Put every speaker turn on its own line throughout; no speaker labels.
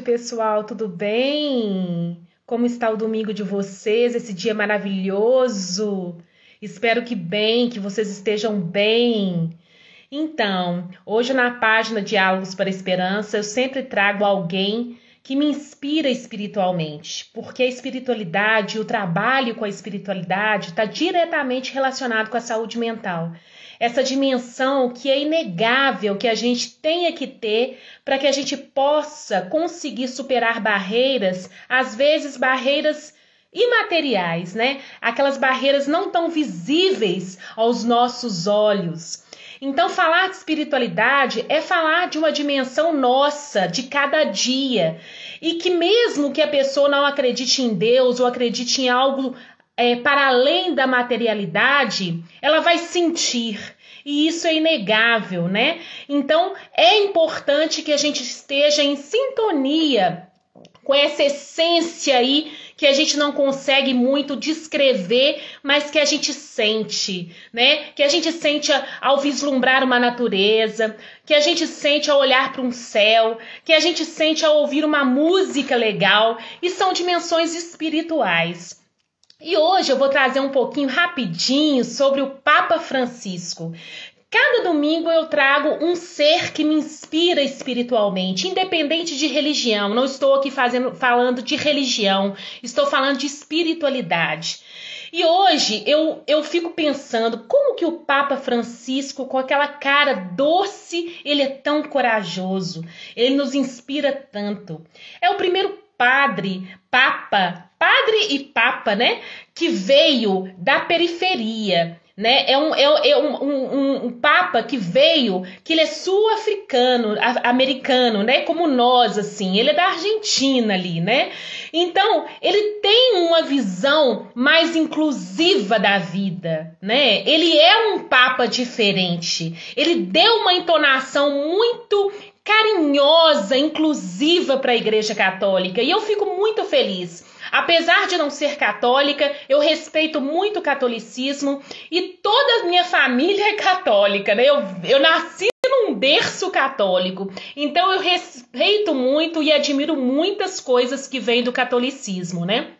pessoal, tudo bem? Como está o domingo de vocês, esse dia maravilhoso? Espero que bem, que vocês estejam bem. Então, hoje na página Diálogos para Esperança, eu sempre trago alguém que me inspira espiritualmente, porque a espiritualidade, o trabalho com a espiritualidade está diretamente relacionado com a saúde mental essa dimensão que é inegável que a gente tenha que ter para que a gente possa conseguir superar barreiras, às vezes barreiras imateriais, né? Aquelas barreiras não tão visíveis aos nossos olhos. Então, falar de espiritualidade é falar de uma dimensão nossa, de cada dia. E que, mesmo que a pessoa não acredite em Deus ou acredite em algo é, para além da materialidade, ela vai sentir. E isso é inegável, né? Então é importante que a gente esteja em sintonia com essa essência aí que a gente não consegue muito descrever, mas que a gente sente, né? Que a gente sente ao vislumbrar uma natureza, que a gente sente ao olhar para um céu, que a gente sente ao ouvir uma música legal, e são dimensões espirituais. E hoje eu vou trazer um pouquinho rapidinho sobre o Papa Francisco. Cada domingo eu trago um ser que me inspira espiritualmente, independente de religião. Não estou aqui fazendo, falando de religião, estou falando de espiritualidade. E hoje eu, eu fico pensando como que o Papa Francisco, com aquela cara doce, ele é tão corajoso, ele nos inspira tanto. É o primeiro padre, papa, padre e papa, né? Que veio da periferia. Né? É, um, é, é um, um, um, papa que veio, que ele é sul-africano, americano, né? Como nós, assim. Ele é da Argentina ali, né? Então, ele tem uma visão mais inclusiva da vida, né? Ele é um papa diferente. Ele deu uma entonação muito carinhosa, inclusiva para a Igreja Católica. E eu fico muito feliz. Apesar de não ser católica, eu respeito muito o catolicismo e toda a minha família é católica, né? Eu, eu nasci num berço católico. Então eu respeito muito e admiro muitas coisas que vêm do catolicismo, né?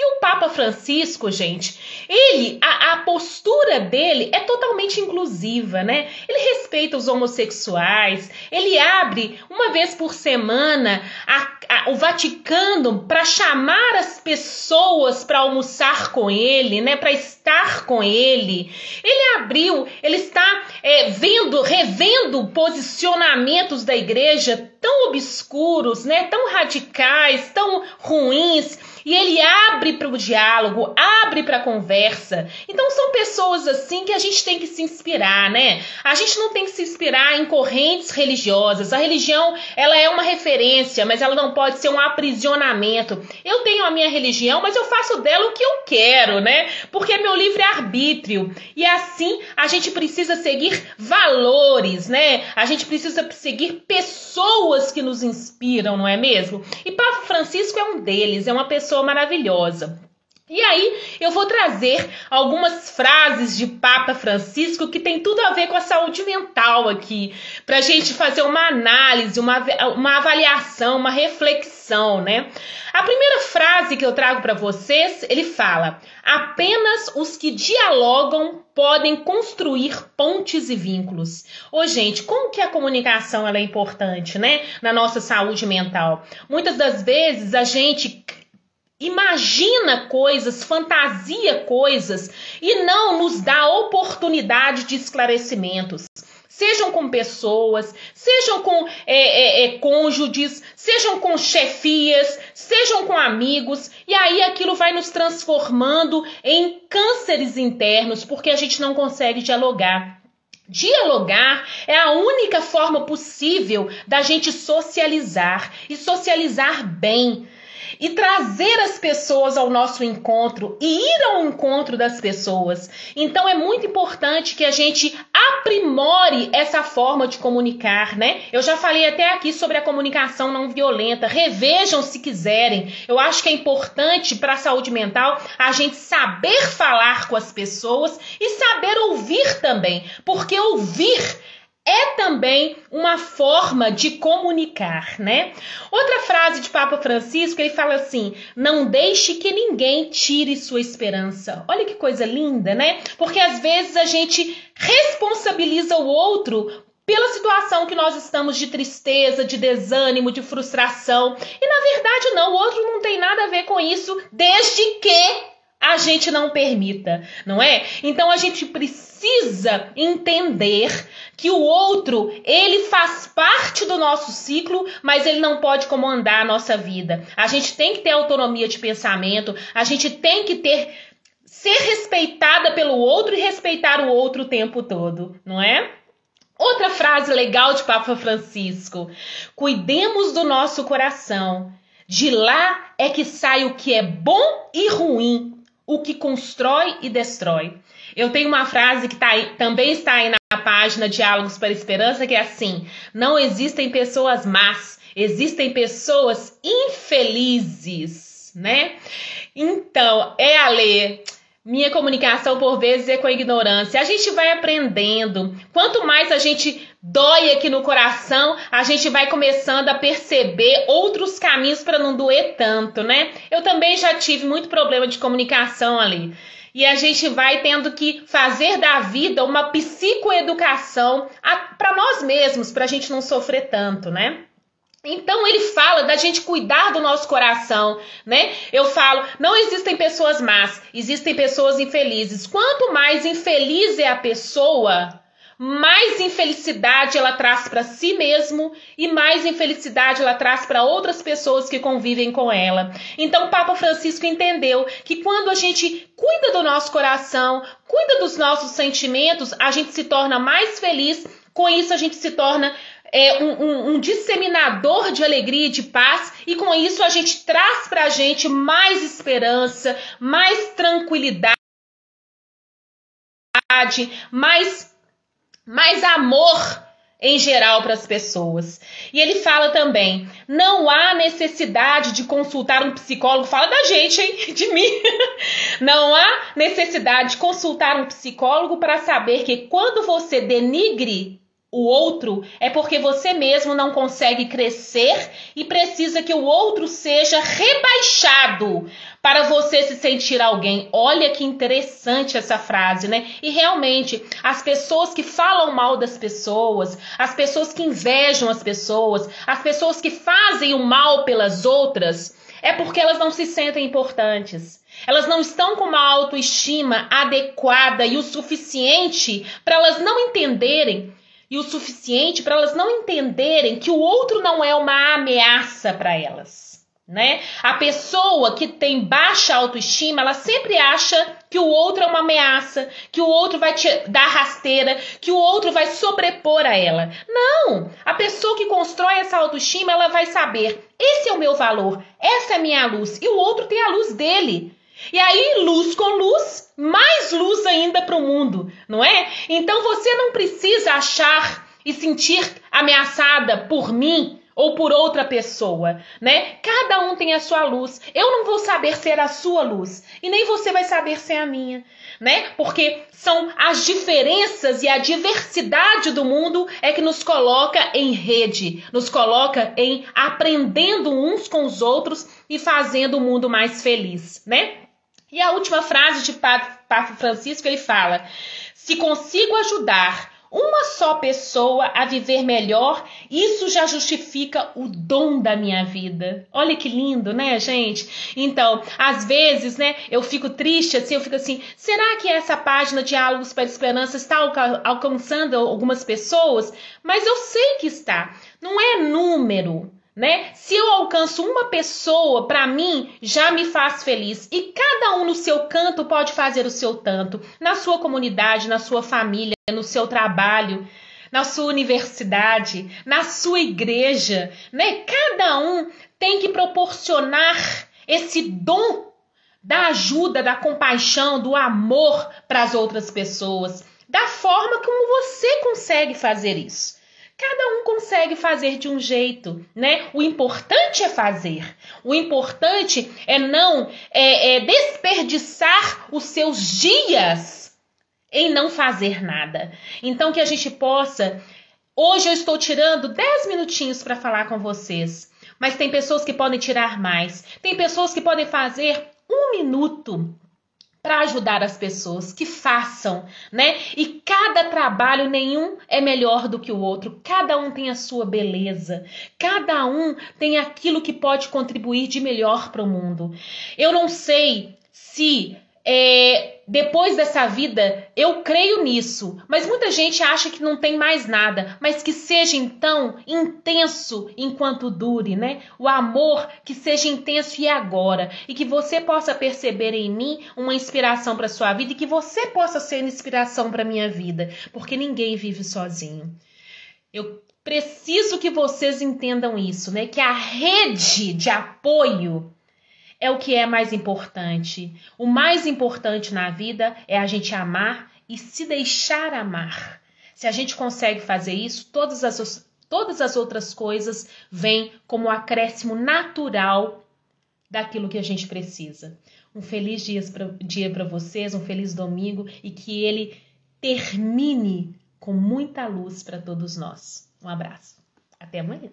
E o Papa Francisco, gente, ele, a, a, postura dele é totalmente inclusiva, né? Ele respeita os homossexuais, ele abre uma vez por semana a, a, o Vaticano para chamar as pessoas para almoçar com ele, né? Para estar com ele. Ele abriu, ele está é, vendo, revendo posicionamentos da igreja tão obscuros, né? Tão radicais, tão ruins e ele abre para o diálogo, abre para a conversa. Então são pessoas assim que a gente tem que se inspirar, né? A gente não tem que se inspirar em correntes religiosas. A religião, ela é uma referência, mas ela não pode ser um aprisionamento. Eu tenho a minha religião, mas eu faço dela o que eu quero, né? Porque é meu livre arbítrio. E assim, a gente precisa seguir valores, né? A gente precisa seguir pessoas que nos inspiram, não é mesmo? E Papa Francisco é um deles, é uma pessoa maravilhosa. E aí eu vou trazer algumas frases de Papa Francisco que tem tudo a ver com a saúde mental aqui, para a gente fazer uma análise, uma, uma avaliação, uma reflexão, né? A primeira frase que eu trago para vocês, ele fala: apenas os que dialogam podem construir pontes e vínculos. Ô, gente, como que a comunicação ela é importante, né, na nossa saúde mental? Muitas das vezes a gente imagina coisas, fantasia coisas e não nos dá oportunidade de esclarecimentos. Sejam com pessoas, sejam com é, é, é, cônjuges, sejam com chefias, sejam com amigos, e aí aquilo vai nos transformando em cânceres internos, porque a gente não consegue dialogar. Dialogar é a única forma possível da gente socializar e socializar bem e trazer as pessoas ao nosso encontro e ir ao encontro das pessoas. Então é muito importante que a gente aprimore essa forma de comunicar, né? Eu já falei até aqui sobre a comunicação não violenta. Revejam se quiserem. Eu acho que é importante para a saúde mental a gente saber falar com as pessoas e saber ouvir também, porque ouvir é também uma forma de comunicar, né? Outra frase de Papa Francisco, ele fala assim: "Não deixe que ninguém tire sua esperança". Olha que coisa linda, né? Porque às vezes a gente responsabiliza o outro pela situação que nós estamos de tristeza, de desânimo, de frustração. E na verdade não, o outro não tem nada a ver com isso, desde que a gente não permita, não é? Então a gente precisa entender que o outro, ele faz parte do nosso ciclo, mas ele não pode comandar a nossa vida. A gente tem que ter autonomia de pensamento, a gente tem que ter ser respeitada pelo outro e respeitar o outro o tempo todo, não é? Outra frase legal de Papa Francisco: Cuidemos do nosso coração. De lá é que sai o que é bom e ruim, o que constrói e destrói. Eu tenho uma frase que tá aí, também está aí na página Diálogos para Esperança, que é assim: não existem pessoas más, existem pessoas infelizes, né? Então, é a ler. Minha comunicação, por vezes, é com a ignorância. A gente vai aprendendo. Quanto mais a gente dói aqui no coração, a gente vai começando a perceber outros caminhos para não doer tanto, né? Eu também já tive muito problema de comunicação ali. E a gente vai tendo que fazer da vida uma psicoeducação para nós mesmos, para a gente não sofrer tanto, né? Então ele fala da gente cuidar do nosso coração, né? Eu falo, não existem pessoas más, existem pessoas infelizes. Quanto mais infeliz é a pessoa, mais infelicidade ela traz para si mesmo e mais infelicidade ela traz para outras pessoas que convivem com ela. Então, o Papa Francisco entendeu que quando a gente cuida do nosso coração, cuida dos nossos sentimentos, a gente se torna mais feliz. Com isso, a gente se torna é, um, um, um, disseminador de alegria e de paz, e com isso a gente traz para a gente mais esperança, mais tranquilidade, mais mais amor em geral para as pessoas. E ele fala também: não há necessidade de consultar um psicólogo. Fala da gente, hein? De mim. Não há necessidade de consultar um psicólogo para saber que quando você denigre o outro é porque você mesmo não consegue crescer e precisa que o outro seja rebaixado para você se sentir alguém. Olha que interessante essa frase, né? E realmente, as pessoas que falam mal das pessoas, as pessoas que invejam as pessoas, as pessoas que fazem o mal pelas outras, é porque elas não se sentem importantes. Elas não estão com uma autoestima adequada e o suficiente para elas não entenderem e o suficiente para elas não entenderem que o outro não é uma ameaça para elas. Né? A pessoa que tem baixa autoestima, ela sempre acha que o outro é uma ameaça, que o outro vai te dar rasteira, que o outro vai sobrepor a ela. Não! A pessoa que constrói essa autoestima, ela vai saber: esse é o meu valor, essa é a minha luz, e o outro tem a luz dele. E aí, luz com luz, mais luz ainda para o mundo, não é? Então você não precisa achar e sentir ameaçada por mim ou por outra pessoa, né? Cada um tem a sua luz. Eu não vou saber ser a sua luz e nem você vai saber ser a minha, né? Porque são as diferenças e a diversidade do mundo é que nos coloca em rede, nos coloca em aprendendo uns com os outros e fazendo o mundo mais feliz, né? E a última frase de Papa Francisco ele fala: se consigo ajudar uma só pessoa a viver melhor, isso já justifica o dom da minha vida. Olha que lindo, né, gente? Então, às vezes, né, eu fico triste assim, eu fico assim, será que essa página Diálogos para Esperança está alcançando algumas pessoas? Mas eu sei que está. Não é número, né? Se eu alcanço uma pessoa, para mim já me faz feliz. E cada um no seu canto pode fazer o seu tanto, na sua comunidade, na sua família, no seu trabalho, na sua universidade, na sua igreja, né? Cada um tem que proporcionar esse dom da ajuda, da compaixão, do amor para as outras pessoas, da forma como você consegue fazer isso. Cada um consegue fazer de um jeito, né? O importante é fazer. O importante é não é, é desperdiçar os seus dias em não fazer nada. Então que a gente possa Hoje eu estou tirando 10 minutinhos para falar com vocês, mas tem pessoas que podem tirar mais. Tem pessoas que podem fazer um minuto para ajudar as pessoas que façam, né? E cada trabalho nenhum é melhor do que o outro, cada um tem a sua beleza, cada um tem aquilo que pode contribuir de melhor para o mundo. Eu não sei se é, depois dessa vida, eu creio nisso, mas muita gente acha que não tem mais nada, mas que seja então intenso enquanto dure, né? O amor que seja intenso e agora, e que você possa perceber em mim uma inspiração para sua vida e que você possa ser inspiração para minha vida, porque ninguém vive sozinho. Eu preciso que vocês entendam isso, né? Que a rede de apoio é o que é mais importante. O mais importante na vida é a gente amar e se deixar amar. Se a gente consegue fazer isso, todas as, todas as outras coisas vêm como acréscimo natural daquilo que a gente precisa. Um feliz dia para vocês, um feliz domingo e que ele termine com muita luz para todos nós. Um abraço. Até amanhã.